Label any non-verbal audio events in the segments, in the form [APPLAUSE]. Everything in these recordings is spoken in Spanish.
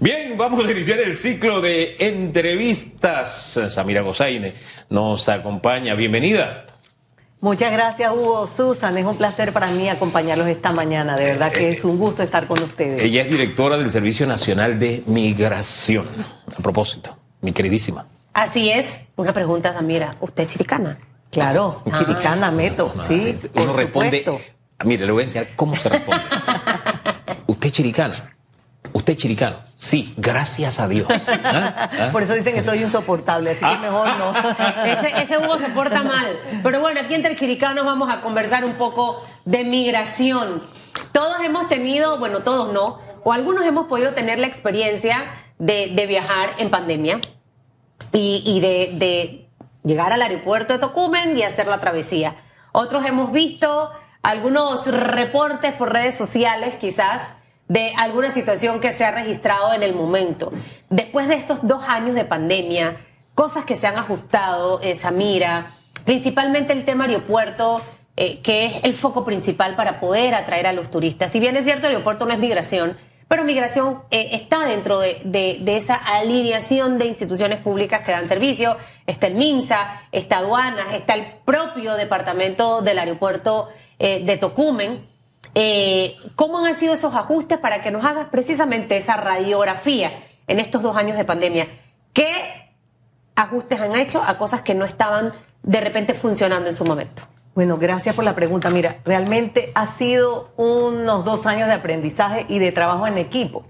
Bien, vamos a iniciar el ciclo de entrevistas. Samira Gozaine nos acompaña. Bienvenida. Muchas gracias, Hugo. Susan, es un placer para mí acompañarlos esta mañana. De verdad que es un gusto estar con ustedes. Ella es directora del Servicio Nacional de Migración. A propósito, mi queridísima. Así es. Una pregunta, Samira. ¿Usted es chiricana? Claro, ah. chiricana, meto, sí. Uno responde. Mire, le voy a enseñar cómo se responde. [LAUGHS] ¿Usted es chiricana? Usted es chiricano. Sí, gracias a Dios. [LAUGHS] ¿Ah? ¿Ah? Por eso dicen que soy insoportable, así que mejor no. [LAUGHS] ese, Hugo se porta mal. Pero bueno, aquí entre chiricanos vamos a conversar un poco de migración. Todos hemos tenido, bueno, todos no, o algunos hemos podido tener la experiencia de, viajar en pandemia y, de, de llegar al aeropuerto de Tocumen y hacer la travesía. Otros hemos visto algunos reportes por redes sociales, quizás de alguna situación que se ha registrado en el momento. Después de estos dos años de pandemia, cosas que se han ajustado, esa mira, principalmente el tema aeropuerto, eh, que es el foco principal para poder atraer a los turistas. Si bien es cierto, aeropuerto no es migración, pero migración eh, está dentro de, esa alineación de instituciones públicas que dan servicio. Está el MINSA, está aduanas, está el propio departamento del aeropuerto eh, de Tocumen. Eh, ¿Cómo han sido esos ajustes para que nos hagas precisamente esa radiografía en estos dos años de pandemia? ¿Qué ajustes han hecho a cosas que no estaban de repente funcionando en su momento? Bueno, gracias por la pregunta. Mira, realmente ha sido unos dos años de aprendizaje y de trabajo en equipo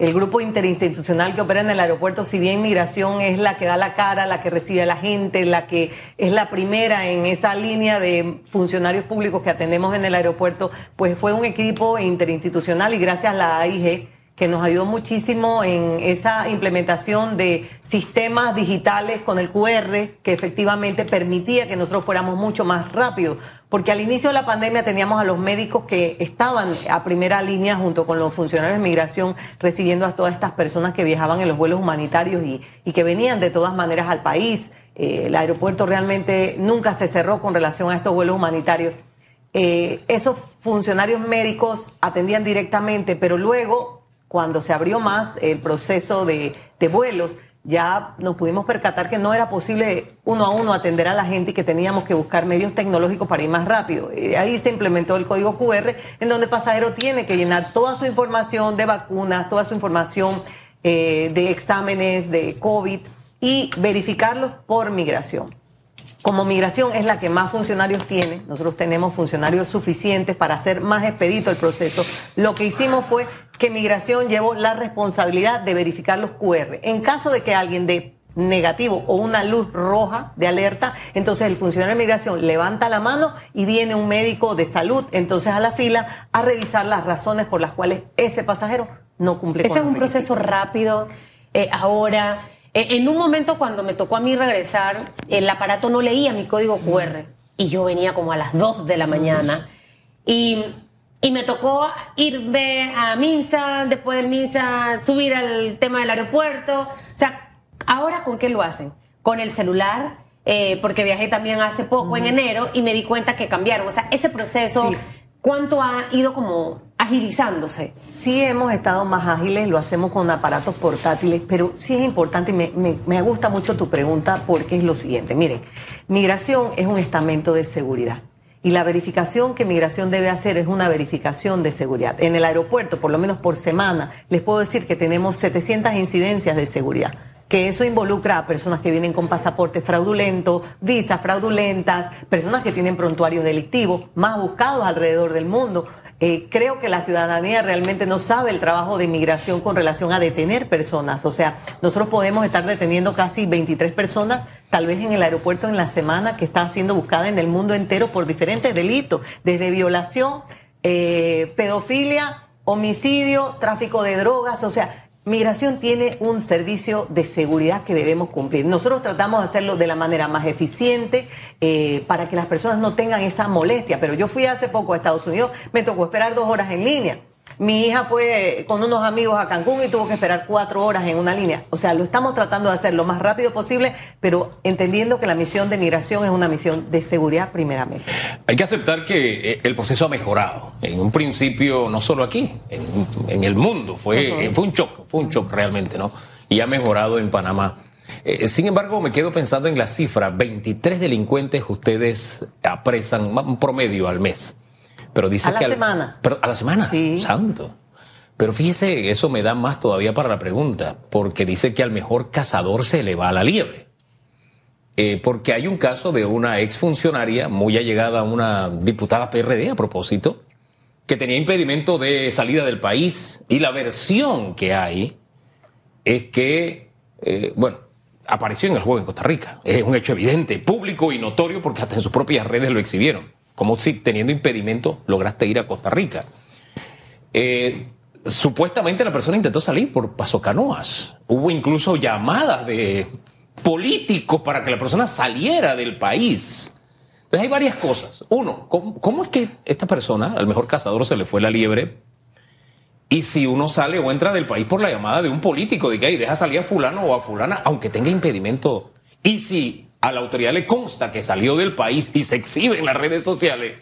el grupo interinstitucional que opera en el aeropuerto, si bien migración es la que da la cara, la que recibe a la gente, la que es la primera en esa línea de funcionarios públicos que atendemos en el aeropuerto, pues fue un equipo interinstitucional y gracias a la AIG que nos ayudó muchísimo en esa implementación de sistemas digitales con el QR que efectivamente permitía que nosotros fuéramos mucho más rápidos porque al inicio de la pandemia teníamos a los médicos que estaban a primera línea junto con los funcionarios de migración recibiendo a todas estas personas que viajaban en los vuelos humanitarios y, que venían de todas maneras al país. Eh, el aeropuerto realmente nunca se cerró con relación a estos vuelos humanitarios. Eh, esos funcionarios médicos atendían directamente, pero luego, cuando se abrió más el proceso de, vuelos, ya nos pudimos percatar que no era posible uno a uno atender a la gente y que teníamos que buscar medios tecnológicos para ir más rápido. Y ahí se implementó el código QR, en donde el pasajero tiene que llenar toda su información de vacunas, toda su información eh, de exámenes de COVID y verificarlos por migración. Como migración es la que más funcionarios tiene, nosotros tenemos funcionarios suficientes para hacer más expedito el proceso. Lo que hicimos fue que migración llevó la responsabilidad de verificar los QR. En caso de que alguien dé negativo o una luz roja de alerta, entonces el funcionario de migración levanta la mano y viene un médico de salud entonces a la fila a revisar las razones por las cuales ese pasajero no cumple Ese es un proceso rápido. Eh, ahora, en un momento cuando me tocó a mí regresar, el aparato no leía mi código QR y yo venía como a las 2 de la mañana y, y me tocó irme a Minsa, después del Minsa subir al tema del aeropuerto. O sea, ahora con qué lo hacen? Con el celular, eh, porque viajé también hace poco, en enero, y me di cuenta que cambiaron. O sea, ese proceso... ¿Cuánto ha ido como agilizándose? Sí hemos estado más ágiles, lo hacemos con aparatos portátiles, pero sí es importante y me, me, gusta mucho tu pregunta porque es lo siguiente. Miren, migración es un estamento de seguridad. Y la verificación que migración debe hacer es una verificación de seguridad. En el aeropuerto, por lo menos por semana, les puedo decir que tenemos 700 incidencias de seguridad que eso involucra a personas que vienen con pasaporte fraudulento, visas fraudulentas, personas que tienen prontuarios delictivos, más buscados alrededor del mundo. Eh, creo que la ciudadanía realmente no sabe el trabajo de inmigración con relación a detener personas. O sea, nosotros podemos estar deteniendo casi 23 personas, tal vez en el aeropuerto en la semana, que están siendo buscadas en el mundo entero por diferentes delitos, desde violación, eh, pedofilia, homicidio, tráfico de drogas. O sea, Migración tiene un servicio de seguridad que debemos cumplir. Nosotros tratamos de hacerlo de la manera más eficiente eh, para que las personas no tengan esa molestia. Pero yo fui hace poco a Estados Unidos, me tocó esperar dos horas en línea. Mi hija fue con unos amigos a Cancún y tuvo que esperar cuatro horas en una línea. O sea, lo estamos tratando de hacer lo más rápido posible, pero entendiendo que la misión de migración es una misión de seguridad primeramente. Hay que aceptar que eh, el proceso ha mejorado. En un principio, no solo aquí, en, el mundo, fue, fue un shock, fue un shock realmente, ¿no? Y ha mejorado en Panamá. Eh, sin embargo, me quedo pensando en la cifra, 23 delincuentes ustedes apresan un promedio al mes. Pero dice a la semana. pero a la semana. Sí. Santo. Pero fíjese, eso me da más todavía para la pregunta, porque dice que al mejor cazador se le va a la liebre. Eh, porque hay un caso de una exfuncionaria muy allegada a una diputada PRD a propósito, que tenía impedimento de salida del país y la versión que hay es que, eh, bueno, apareció en el juego en Costa Rica. Es un hecho evidente, público y notorio porque hasta en sus propias redes lo exhibieron. Como si teniendo impedimento lograste ir a Costa Rica. Eh, supuestamente la persona intentó salir por pasocanoas. Hubo incluso llamadas de políticos para que la persona saliera del país. Entonces hay varias cosas. Uno, ¿cómo, es que esta persona, al mejor cazador, se le fue la liebre? Y si uno sale o entra del país por la llamada de un político de que deja salir a fulano o a fulana, aunque tenga impedimento. Y si a la autoridad le consta que salió del país y se exhibe en las redes sociales,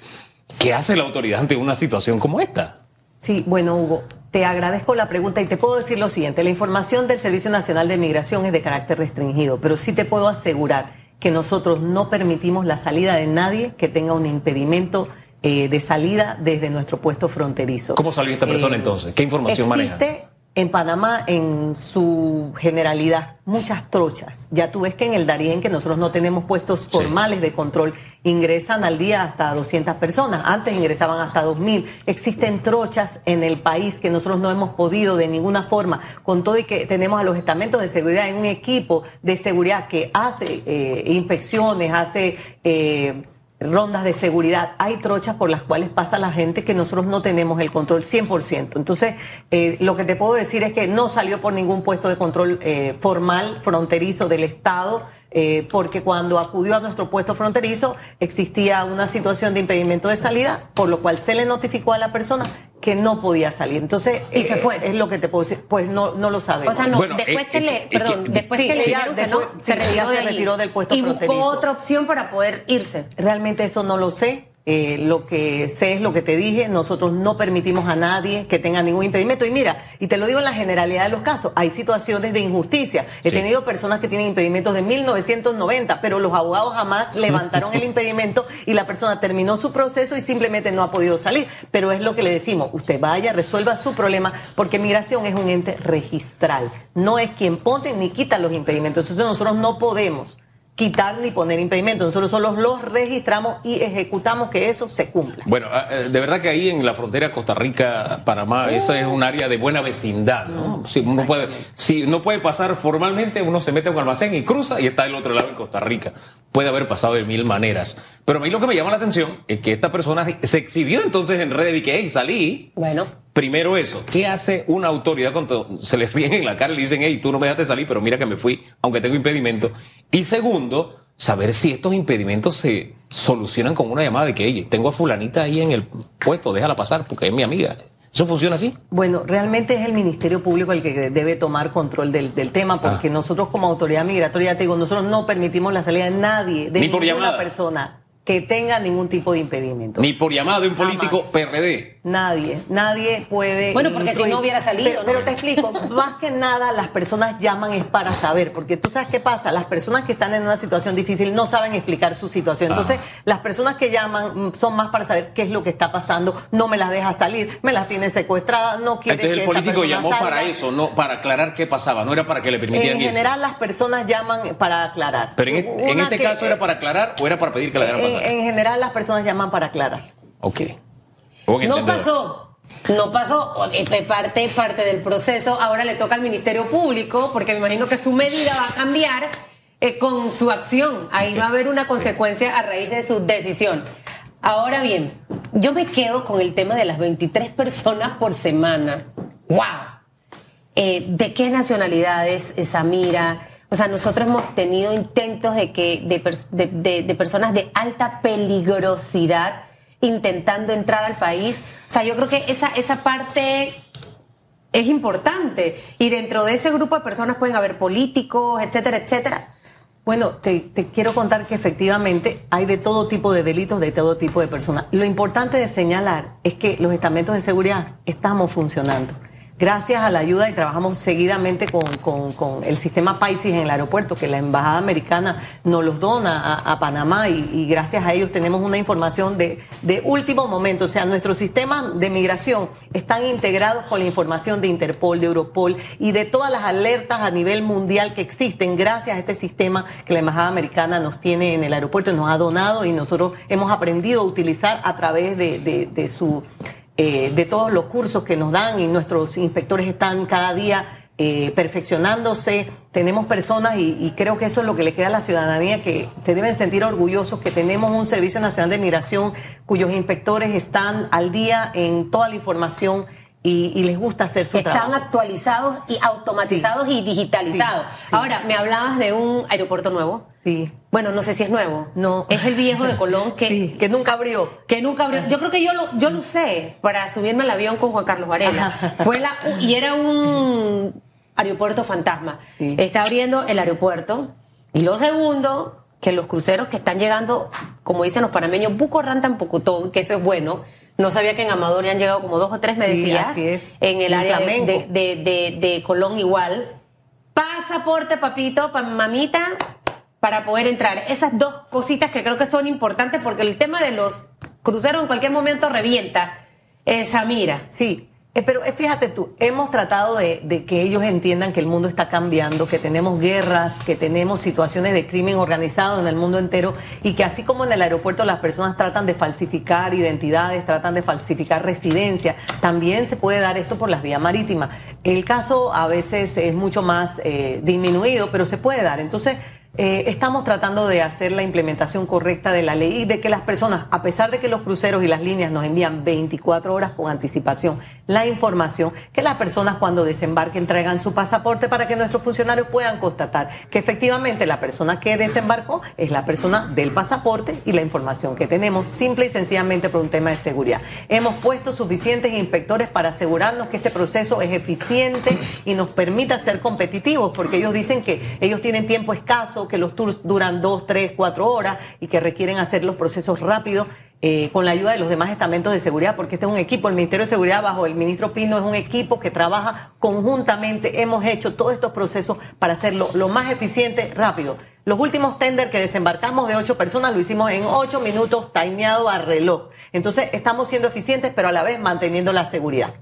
¿qué hace la autoridad ante una situación como esta? Sí, bueno, Hugo, te agradezco la pregunta y te puedo decir lo siguiente. La información del Servicio Nacional de Migración es de carácter restringido, pero sí te puedo asegurar que nosotros no permitimos la salida de nadie que tenga un impedimento eh, de salida desde nuestro puesto fronterizo. ¿Cómo salió esta persona eh, entonces? ¿Qué información existe maneja? En Panamá, en su generalidad, muchas trochas. Ya tú ves que en el Darién, que nosotros no tenemos puestos formales de control, ingresan al día hasta 200 personas. Antes ingresaban hasta 2.000. Existen trochas en el país que nosotros no hemos podido de ninguna forma, con todo y que tenemos a los estamentos de seguridad en un equipo de seguridad que hace eh, inspecciones, hace... Eh, rondas de seguridad, hay trochas por las cuales pasa la gente que nosotros no tenemos el control 100%. Entonces, eh, lo que te puedo decir es que no salió por ningún puesto de control eh, formal, fronterizo del Estado eh, porque cuando acudió a nuestro puesto fronterizo existía una situación de impedimento de salida, por lo cual se le notificó a la persona que no podía salir. Entonces, y se fue. Es lo que te puedo decir. Pues no, no lo sabemos. O sea, no, después que le, perdón, después que le que no, se, retiró, del puesto y fronterizo. Y buscó otra opción para poder irse. Realmente eso no lo sé. Eh, lo que sé es lo que te dije, nosotros no permitimos a nadie que tenga ningún impedimento. Y mira, y te lo digo en la generalidad de los casos, hay situaciones de injusticia. He tenido personas que tienen impedimentos de 1990, pero los abogados jamás [LAUGHS] levantaron el impedimento y la persona terminó su proceso y simplemente no ha podido salir. Pero es lo que le decimos, usted vaya, resuelva su problema, porque migración es un ente registral, no es quien pone ni quita los impedimentos. Entonces nosotros no podemos quitar ni poner impedimento. Nosotros solo los registramos y ejecutamos que eso se cumpla. Bueno, ah, eh, de verdad que ahí en la frontera Costa Rica-Panamá, eso es un área de buena vecindad, ¿no? Si uno puede, si no puede pasar formalmente, uno se mete a un almacén y cruza y está del otro lado en Costa Rica. Puede haber pasado de mil maneras. Pero a mí lo que me llama la atención es que esta persona se exhibió entonces en redes y que, hey, salí. Bueno. Primero eso, ¿qué hace una autoridad cuando se les ríen en la cara y le dicen, hey, tú no me dejaste salir, pero mira que me fui, aunque tengo impedimento? Y segundo, saber si estos impedimentos se solucionan con una llamada de que, hey, tengo a fulanita ahí en el puesto, déjala pasar porque es mi amiga. ¿Eso funciona así? Bueno, realmente es el Ministerio Público el que debe tomar control del, tema, porque ah. nosotros como autoridad migratoria, te digo, nosotros no permitimos la salida de nadie, de ninguna persona que tenga ningún tipo de impedimento. Ni por llamada de un político PRD. Nadie, nadie puede. Bueno, porque si no hubiera salido. Pero, te explico, [LAUGHS] más que nada las personas llaman es para saber, porque tú sabes qué pasa, las personas que están en una situación difícil no saben explicar su situación. Entonces, las personas que llaman son más para saber qué es lo que está pasando, no me las deja salir, me las tiene secuestradas, no quiere Entonces, el político llamó para eso, no para aclarar qué pasaba, no era para que le permitieran En general, las personas llaman para aclarar. Pero en, este caso, ¿era para aclarar o era para pedir que la dejaran pasar? En, general, las personas llaman para aclarar. Ok. No pasó. No pasó, parte, parte del proceso, ahora le toca al Ministerio Público, porque me imagino que su medida va a cambiar eh, con su acción. Ahí va a haber una consecuencia a raíz de su decisión. Ahora bien, yo me quedo con el tema de las 23 personas por semana. ¡Wow! Eh, ¿De qué nacionalidades, Samira? O sea, nosotros hemos tenido intentos de que de personas de alta peligrosidad intentando entrar al país. O sea, yo creo que esa, esa parte es importante. Y dentro de ese grupo de personas pueden haber políticos, etcétera, etcétera. Bueno, te, quiero contar que efectivamente hay de todo tipo de delitos, de todo tipo de personas. Lo importante de señalar es que los estamentos de seguridad estamos funcionando gracias a la ayuda y trabajamos seguidamente con, el sistema Paisis en el aeropuerto, que la Embajada Americana nos los dona a, Panamá y, gracias a ellos tenemos una información de, de último momento. O sea, nuestros sistemas de migración están integrados con la información de Interpol, de Europol y de todas las alertas a nivel mundial que existen gracias a este sistema que la Embajada Americana nos tiene en el aeropuerto, nos ha donado y nosotros hemos aprendido a utilizar a través de, de su eh, de todos los cursos que nos dan y nuestros inspectores están cada día eh, perfeccionándose. Tenemos personas y, creo que eso es lo que le queda a la ciudadanía, que se deben sentir orgullosos que tenemos un Servicio Nacional de Migración cuyos inspectores están al día en toda la información y, les gusta hacer su trabajo. Están actualizados y automatizados y digitalizados. Ahora, me hablabas de un aeropuerto nuevo. Sí. Bueno, no sé si es nuevo. No. Es el viejo de Colón que... Sí, que nunca abrió. Que nunca abrió. Yo creo que yo lo, yo lo usé para subirme al avión con Juan Carlos Varela. Fue la, y era un aeropuerto fantasma. Está abriendo el aeropuerto. Y lo segundo, que los cruceros que están llegando, como dicen los panameños, Buco Rantan Pocotón, que eso es bueno, no sabía que en Amador ya han llegado como dos o tres, me decías. Así es. En el área de, de, Colón igual. Pasaporte, papito, pa mamita, para poder entrar. Esas dos cositas que creo que son importantes porque el tema de los cruceros en cualquier momento revienta. Esa mira. Sí, eh, pero eh, fíjate tú, hemos tratado de, que ellos entiendan que el mundo está cambiando, que tenemos guerras, que tenemos situaciones de crimen organizado en el mundo entero y que así como en el aeropuerto las personas tratan de falsificar identidades, tratan de falsificar residencia, también se puede dar esto por las vías marítimas. El caso a veces es mucho más eh, disminuido, pero se puede dar. Entonces, eh, estamos tratando de hacer la implementación correcta de la ley y de que las personas, a pesar de que los cruceros y las líneas nos envían 24 horas con anticipación la información, que las personas cuando desembarquen traigan su pasaporte para que nuestros funcionarios puedan constatar que efectivamente la persona que desembarcó es la persona del pasaporte y la información que tenemos, simple y sencillamente por un tema de seguridad. Hemos puesto suficientes inspectores para asegurarnos que este proceso es eficiente y nos permita ser competitivos, porque ellos dicen que ellos tienen tiempo escaso que los tours duran dos, tres, cuatro horas y que requieren hacer los procesos rápidos. Eh, con la ayuda de los demás estamentos de seguridad, porque este es un equipo, el Ministerio de Seguridad bajo el ministro Pino es un equipo que trabaja conjuntamente. Hemos hecho todos estos procesos para hacerlo lo más eficiente, rápido. Los últimos tender que desembarcamos de ocho personas lo hicimos en ocho minutos, timeado a reloj. Entonces, estamos siendo eficientes, pero a la vez manteniendo la seguridad.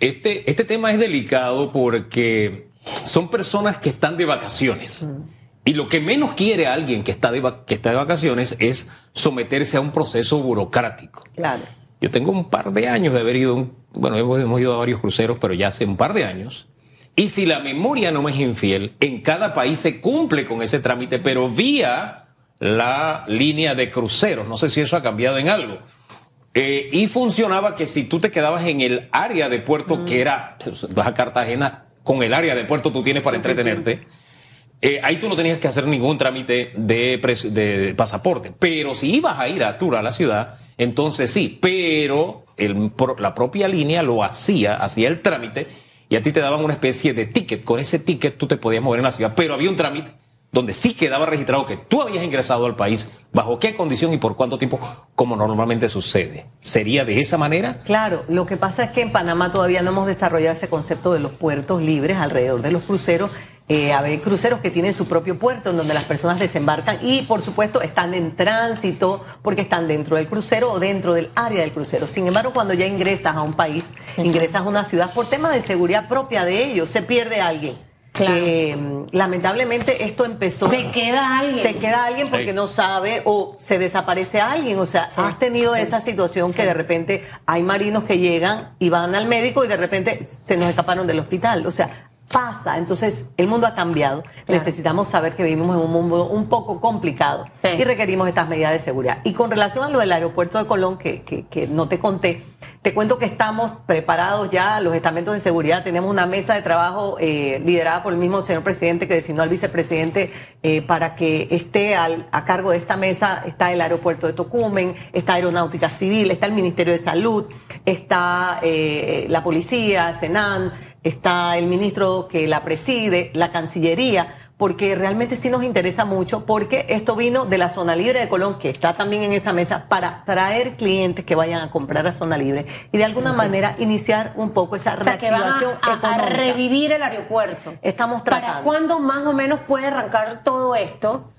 Este, este tema es delicado porque son personas que están de vacaciones. Mm. Y lo que menos quiere alguien que está, de, que está de vacaciones es someterse a un proceso burocrático. Claro. Yo tengo un par de años de haber ido, bueno, hemos, ido a varios cruceros, pero ya hace un par de años. Y si la memoria no me es infiel, en cada país se cumple con ese trámite, pero vía la línea de cruceros. No sé si eso ha cambiado en algo. Eh, y funcionaba que si tú te quedabas en el área de puerto, que era, pues, vas a Cartagena, con el área de puerto tú tienes para entretenerte. Eh, ahí tú no tenías que hacer ningún trámite de, pasaporte. Pero si ibas a ir a tour a la ciudad, entonces sí. Pero la propia línea lo hacía, hacía el trámite y a ti te daban una especie de ticket. Con ese ticket tú te podías mover en la ciudad, pero había un trámite donde sí quedaba registrado que tú habías ingresado al país, bajo qué condición y por cuánto tiempo, como normalmente sucede. ¿Sería de esa manera? Claro, lo que pasa es que en Panamá todavía no hemos desarrollado ese concepto de los puertos libres alrededor de los cruceros eh, hay cruceros que tienen su propio puerto en donde las personas desembarcan y por supuesto están en tránsito porque están dentro del crucero o dentro del área del crucero. Sin embargo, cuando ya ingresas a un país, ingresas a una ciudad, por tema de seguridad propia de ellos, se pierde alguien. Eh, lamentablemente esto empezó. Se queda alguien. Se queda alguien porque no sabe o se desaparece alguien. O sea, has tenido esa situación que de repente hay marinos que llegan y van al médico y de repente se nos escaparon del hospital. O sea, pasa. Entonces, el mundo ha cambiado. Necesitamos saber que vivimos en un mundo un poco complicado y requerimos estas medidas de seguridad. Y con relación a lo del aeropuerto de Colón, que, que, no te conté, te cuento que estamos preparados ya, los estamentos de seguridad, tenemos una mesa de trabajo eh, liderada por el mismo señor presidente que designó al vicepresidente eh, para que esté al, a cargo de esta mesa. Está el aeropuerto de Tocumen, está Aeronáutica Civil, está el Ministerio de Salud, está eh, la policía, Senan está el ministro que la preside, la Cancillería, porque realmente sí nos interesa mucho, porque esto vino de la zona libre de Colón, que está también en esa mesa, para traer clientes que vayan a comprar a zona libre y de alguna manera iniciar un poco esa reactivación a, revivir el aeropuerto. Estamos tratando. ¿Para cuándo más o menos puede arrancar todo esto?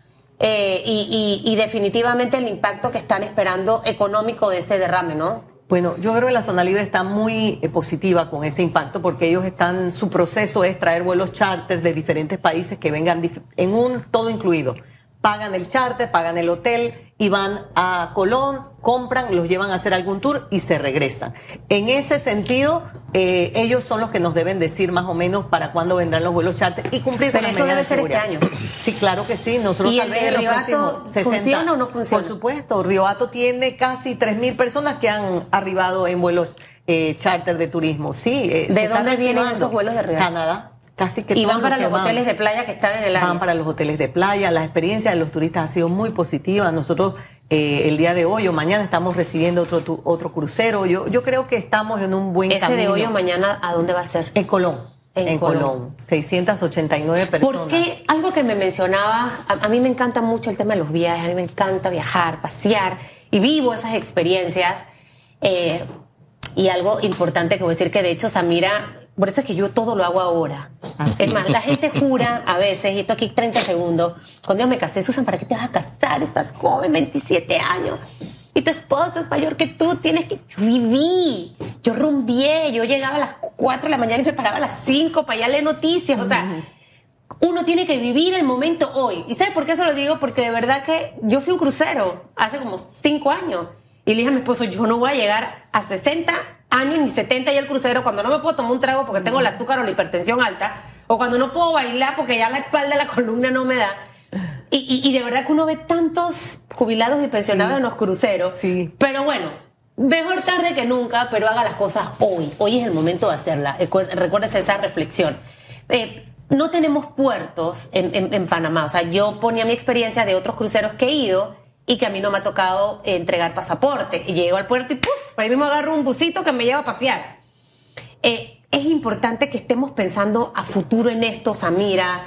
Eh, y, y definitivamente el impacto que están esperando económico de ese derrame, ¿no? Bueno, yo creo que la zona libre está muy eh, positiva con ese impacto porque ellos están, su proceso es traer vuelos charters de diferentes países que vengan en un todo incluido. Pagan el charter, pagan el hotel, y van a Colón, compran, los llevan a hacer algún tour y se regresan. En ese sentido, eh, ellos son los que nos deben decir más o menos para cuándo vendrán los vuelos charter y cumplir Pero con eso debe ser este año. Sí, claro que sí. Nosotros ¿Y el de funciona o no funciona? Por supuesto. Rioato tiene casi 3.000 personas que han arribado en vuelos eh, charter de turismo. Sí. Eh, ¿De dónde vienen esos vuelos de Riohato? Canadá. Casi que y van para los hoteles de playa que están en el área. Van para los hoteles de playa. La experiencia de los turistas ha sido muy positiva. Nosotros eh, el día de hoy o mañana estamos recibiendo otro otro crucero. Yo yo creo que estamos en un buen camino. ¿Ese de hoy o mañana a dónde va a ser? En Colón. En, Colón. 689 personas. Porque algo que me mencionaba, a, mí me encanta mucho el tema de los viajes, a mí me encanta viajar, pasear y vivo esas experiencias. Eh, y algo importante que voy a decir que de hecho Samira por eso es que yo todo lo hago ahora. Es más, la gente jura a veces, y esto aquí 30 segundos, cuando yo me casé, Susan, ¿para qué te vas a casar? Estás joven, 27 años. Y tu esposo es mayor que tú, tienes que... Yo viví, yo rumbié, yo llegaba a las 4 de la mañana y me paraba a las 5 para allá leer noticias. O sea, uno tiene que vivir el momento hoy. ¿Y sabes por qué eso lo digo? Porque de verdad que yo fui un crucero hace como 5 años. Y le dije a mi esposo, yo no voy a llegar a 60 años ni 70 y el crucero, cuando no me puedo tomar un trago porque tengo el azúcar o la hipertensión alta, o cuando no puedo bailar porque ya la espalda la [LAUGHS] columna no me da. Y, y, de verdad que uno ve tantos jubilados y pensionados en los cruceros. Sí. Pero bueno, mejor tarde que nunca, pero haga las cosas hoy. Hoy es el momento de hacerla. Recuérdese esa reflexión. Eh, no tenemos puertos en, en, en Panamá. O sea, yo ponía mi experiencia de otros cruceros que he ido y que a mí no me ha tocado entregar pasaporte. Y llego al puerto y ¡puf! Por ahí mismo agarro un busito que me lleva a pasear. Eh, es importante que estemos pensando a futuro en esto, Samira,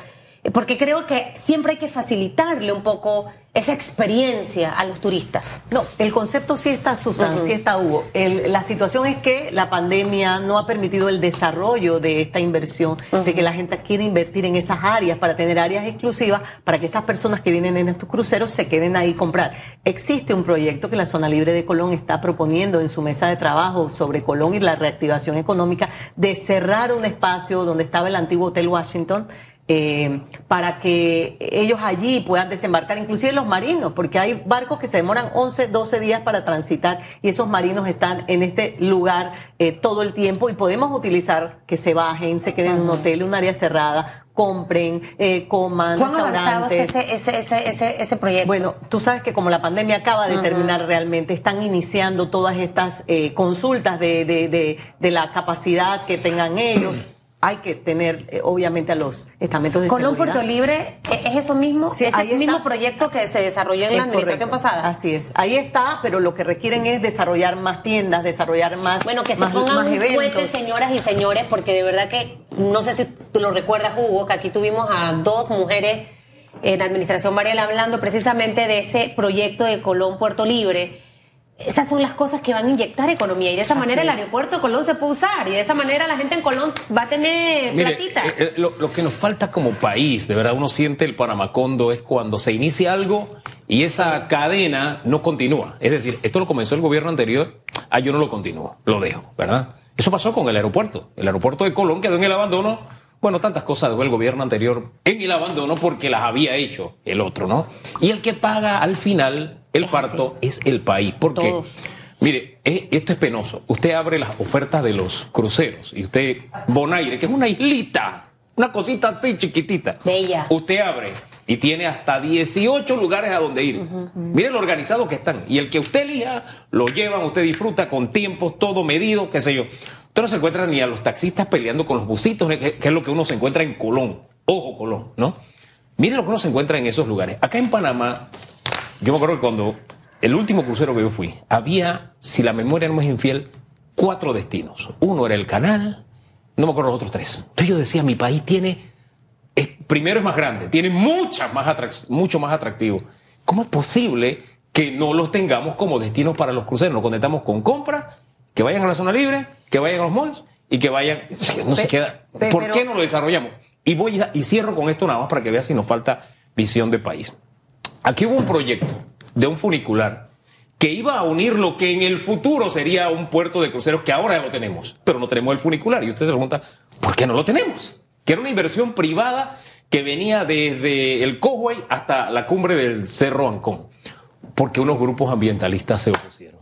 porque creo que siempre hay que facilitarle un poco esa experiencia a los turistas. No, el concepto sí está, Susan, sí está, Hugo. la situación es que la pandemia no ha permitido el desarrollo de esta inversión, de que la gente quiere invertir en esas áreas para tener áreas exclusivas para que estas personas que vienen en estos cruceros se queden ahí comprar. Existe un proyecto que la Zona Libre de Colón está proponiendo en su mesa de trabajo sobre Colón y la reactivación económica de cerrar un espacio donde estaba el antiguo Hotel Washington eh, para que ellos allí puedan desembarcar, inclusive los marinos, porque hay barcos que se demoran 11, 12 días para transitar y esos marinos están en este lugar eh, todo el tiempo y podemos utilizar que se bajen, se queden en un hotel, un área cerrada, compren, eh, coman, ¿Cuán restaurantes. Ese, ese, ese, ese, ese proyecto? Bueno, tú sabes que como la pandemia acaba de terminar realmente, están iniciando todas estas eh, consultas de, de, de, de la capacidad que tengan ellos hay que tener, eh, obviamente, a los estamentos de Colón seguridad. Puerto Libre, ¿e-, ¿es eso mismo? ¿Es el mismo proyecto que se desarrolló en la administración pasada? Así es. Ahí está, pero lo que requieren es desarrollar más tiendas, desarrollar más Bueno, que se pongan un puente, señoras y señores, porque de verdad que, no sé si tú lo recuerdas, Hugo, que aquí tuvimos a dos mujeres en la administración Mariela hablando precisamente de ese proyecto de Colón Puerto Libre esas son las cosas que van a inyectar economía y de esa manera el aeropuerto de Colón se puede usar y de esa manera la gente en Colón va a tener platita. Eh, eh, lo, que nos falta como país, de verdad uno siente el Panamacondo es cuando se inicia algo y esa cadena no continúa. Es decir, esto lo comenzó el gobierno anterior, ah, yo no lo continúo, lo dejo, ¿verdad? Eso pasó con el aeropuerto. El aeropuerto de Colón quedó en el abandono. Bueno, tantas cosas dejó el gobierno anterior en el abandono porque las había hecho el otro, ¿no? Y el que paga al final el parto es el país. Porque, mire, esto es penoso. Usted abre las ofertas de los cruceros y usted, Bonaire, que es una islita Una cosita así chiquitita. Bella. Usted abre y tiene hasta 18 lugares a donde ir. Mire lo organizado que están. Y el que usted elija, lo llevan, usted disfruta con tiempos, todo medido, qué sé yo. Usted no se encuentra ni a los taxistas peleando con los busitos, que, que es lo que uno se encuentra en Colón. Ojo, Colón, ¿no? Mire lo que uno se encuentra en esos lugares. Acá en Panamá, yo me acuerdo que cuando el último crucero que yo fui, había, si la memoria no es infiel, cuatro destinos. Uno era el canal, no me acuerdo los otros tres. Entonces yo decía, mi país tiene, es- primero es más grande, tiene muchas más mucho más atractivo. ¿Cómo es posible que no los tengamos como destinos para los cruceros? Nos conectamos con compras, que vayan a la zona libre, que vayan a los malls y que vayan, no se queda. ¿Por qué no lo desarrollamos? Y voy a- y cierro con esto nada más para que veas si nos falta visión de país. Aquí hubo un proyecto de un funicular que iba a unir lo que en el futuro sería un puerto de cruceros que ahora ya lo tenemos, pero no tenemos el funicular. Y usted se pregunta, ¿por qué no lo tenemos? Que era una inversión privada que venía desde el Coway hasta la cumbre del Cerro Ancón, porque unos grupos ambientalistas se opusieron.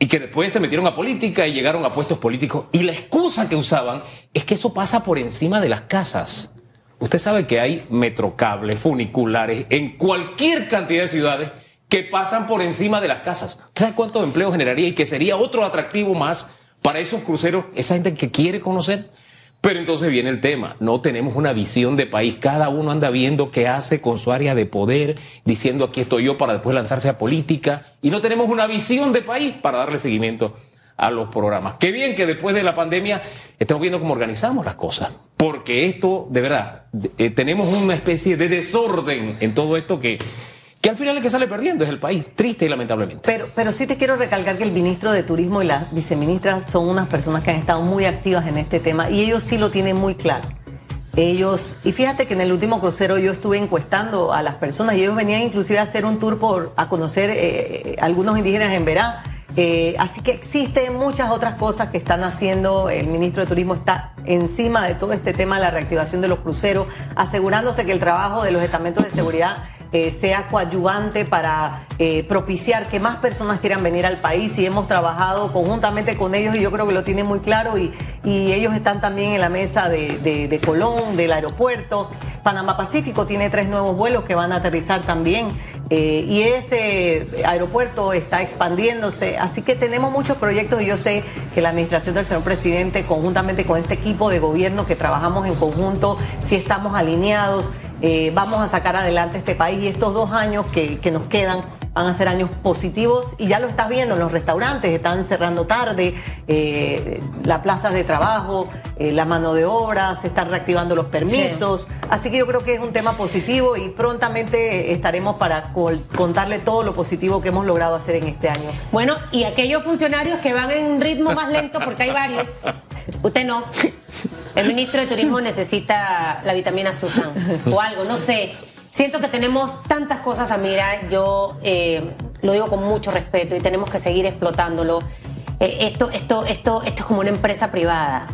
Y que después se metieron a política y llegaron a puestos políticos. Y la excusa que usaban es que eso pasa por encima de las casas. Usted sabe que hay metrocables, funiculares en cualquier cantidad de ciudades que pasan por encima de las casas. ¿Usted sabe cuántos empleos generaría y que sería otro atractivo más para esos cruceros, esa gente que quiere conocer? Pero entonces viene el tema, no tenemos una visión de país, cada uno anda viendo qué hace con su área de poder, diciendo aquí estoy yo para después lanzarse a política, y no tenemos una visión de país para darle seguimiento a los programas. Qué bien que después de la pandemia estamos viendo cómo organizamos las cosas, porque esto, de verdad, eh, tenemos una especie de desorden en todo esto que, que al final el que sale perdiendo es el país, triste y lamentablemente. Pero, pero sí te quiero recalcar que el ministro de Turismo y la viceministra son unas personas que han estado muy activas en este tema y ellos sí lo tienen muy claro. Ellos, y fíjate que en el último crucero yo estuve encuestando a las personas y ellos venían inclusive a hacer un tour por a conocer eh, algunos indígenas en Verá. Eh, así que existen muchas otras cosas que están haciendo. El ministro de Turismo está encima de todo este tema de la reactivación de los cruceros, asegurándose que el trabajo de los estamentos de seguridad eh, sea coadyuvante para eh, propiciar que más personas quieran venir al país y hemos trabajado conjuntamente con ellos y yo creo que lo tienen muy claro y, ellos están también en la mesa de- de Colón, del aeropuerto. Panamá Pacífico tiene tres nuevos vuelos que van a aterrizar también eh, y ese aeropuerto está expandiéndose, así que tenemos muchos proyectos y yo sé que la administración del señor presidente, conjuntamente con este equipo de gobierno que trabajamos en conjunto, si estamos alineados, eh, vamos a sacar adelante este país y estos dos años que, que nos quedan van a ser años positivos y ya lo estás viendo, los restaurantes están cerrando tarde, eh, las plazas de trabajo, eh, la mano de obra, se están reactivando los permisos, así que yo creo que es un tema positivo y prontamente estaremos para contarle todo lo positivo que hemos logrado hacer en este año. Bueno, y aquellos funcionarios que van en ritmo más lento, porque hay varios, [LAUGHS] usted no. El ministro de Turismo necesita la vitamina Susan o algo, no sé. Siento que tenemos tantas cosas a mirar, yo eh, lo digo con mucho respeto y tenemos que seguir explotándolo. Eh, esto, esto, esto, esto es como una empresa privada.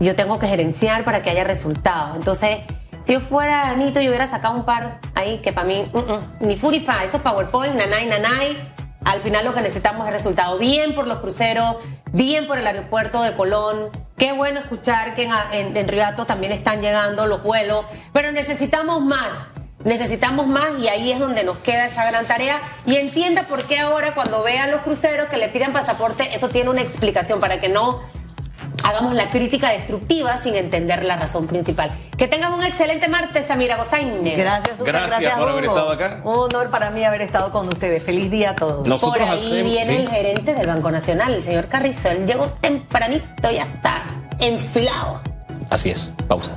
Yo tengo que gerenciar para que haya resultados. Entonces, si yo fuera Anito y hubiera sacado un par ahí que para mí, mm, mm, ni Furifa, estos PowerPoint, nanay, nanay, al final lo que necesitamos es resultado. Bien por los cruceros, bien por el aeropuerto de Colón. Qué bueno escuchar que en, en, en también están llegando los vuelos, pero necesitamos más. Necesitamos más y ahí es donde nos queda esa gran tarea. Y entienda por qué ahora cuando vean los cruceros que le piden pasaporte, eso tiene una explicación para que no hagamos la crítica destructiva sin entender la razón principal. Que tengan un excelente martes, Samira Gozaine. Gracias, Susan. Gracias por haber estado acá. Un honor para mí haber estado con ustedes. Feliz día a todos. Nosotros Por ahí hacemos- viene sí. el gerente del Banco Nacional, el señor Carrizo. Él llegó tempranito y ya está enfilado. Así es, pausa.